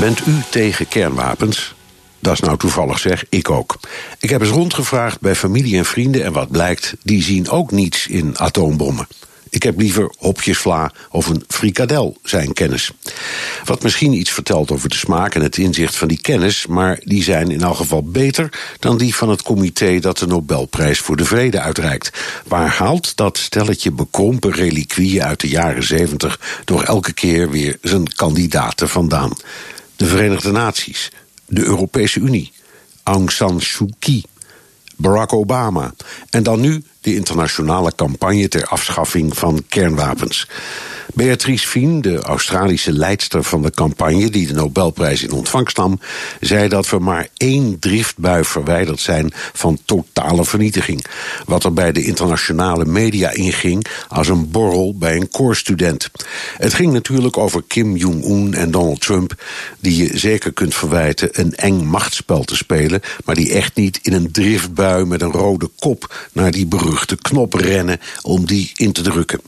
Bent u tegen kernwapens? Dat is nou toevallig zeg, ik ook. Ik heb eens rondgevraagd bij familie en vrienden en wat blijkt, die zien ook niets in atoombommen. Ik heb liever hopjes vla of een frikadel, zijn kennis. Wat misschien iets vertelt over de smaak en het inzicht van die kennis, maar die zijn in elk geval beter dan die van het comité dat de Nobelprijs voor de Vrede uitreikt. Waar haalt dat stelletje bekrompen reliquieën uit de jaren zeventig door elke keer weer zijn kandidaten vandaan? De Verenigde Naties, de Europese Unie, Aung San Suu Kyi, Barack Obama. En dan nu de internationale campagne ter afschaffing van kernwapens. Beatrice Fien, de Australische leidster van de campagne die de Nobelprijs in ontvangst nam, zei dat we maar één driftbui verwijderd zijn van totale vernietiging. Wat er bij de internationale media inging als een borrel bij een koorstudent. Het ging natuurlijk over Kim Jong-un en Donald Trump, die je zeker kunt verwijten een eng machtsspel te spelen, maar die echt niet in een driftbui met een rode kop naar die beruchte knop rennen om die in te drukken.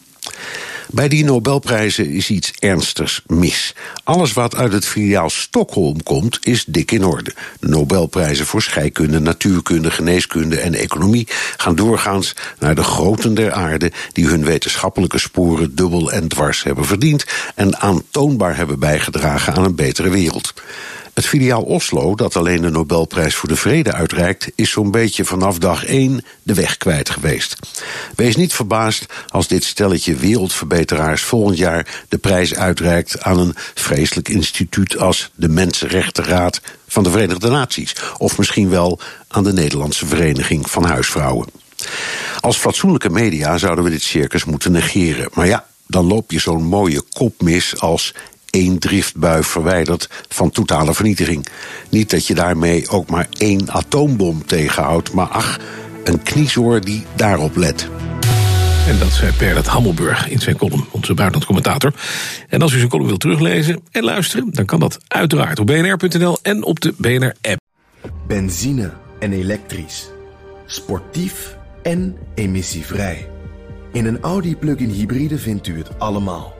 Bij die Nobelprijzen is iets ernstigs mis. Alles wat uit het filiaal Stockholm komt, is dik in orde. De Nobelprijzen voor scheikunde, natuurkunde, geneeskunde en economie gaan doorgaans naar de groten der aarde die hun wetenschappelijke sporen dubbel en dwars hebben verdiend en aantoonbaar hebben bijgedragen aan een betere wereld. Filiaal Oslo, dat alleen de Nobelprijs voor de Vrede uitreikt, is zo'n beetje vanaf dag één de weg kwijt geweest. Wees niet verbaasd als dit stelletje wereldverbeteraars volgend jaar de prijs uitreikt aan een vreselijk instituut als de Mensenrechtenraad van de Verenigde Naties, of misschien wel aan de Nederlandse Vereniging van Huisvrouwen. Als fatsoenlijke media zouden we dit circus moeten negeren. Maar ja, dan loop je zo'n mooie kop mis als één driftbui verwijderd van totale vernietiging. Niet dat je daarmee ook maar één atoombom tegenhoudt, maar ach, een kniezoor die daarop let. En dat zei Bernard Hammelburg in zijn column, onze buitenlandcommentator. En als u zijn column wilt teruglezen en luisteren, dan kan dat uiteraard op bnr.nl en op de BNR-app. Benzine en elektrisch. Sportief en emissievrij. In een Audi plug-in hybride vindt u het allemaal.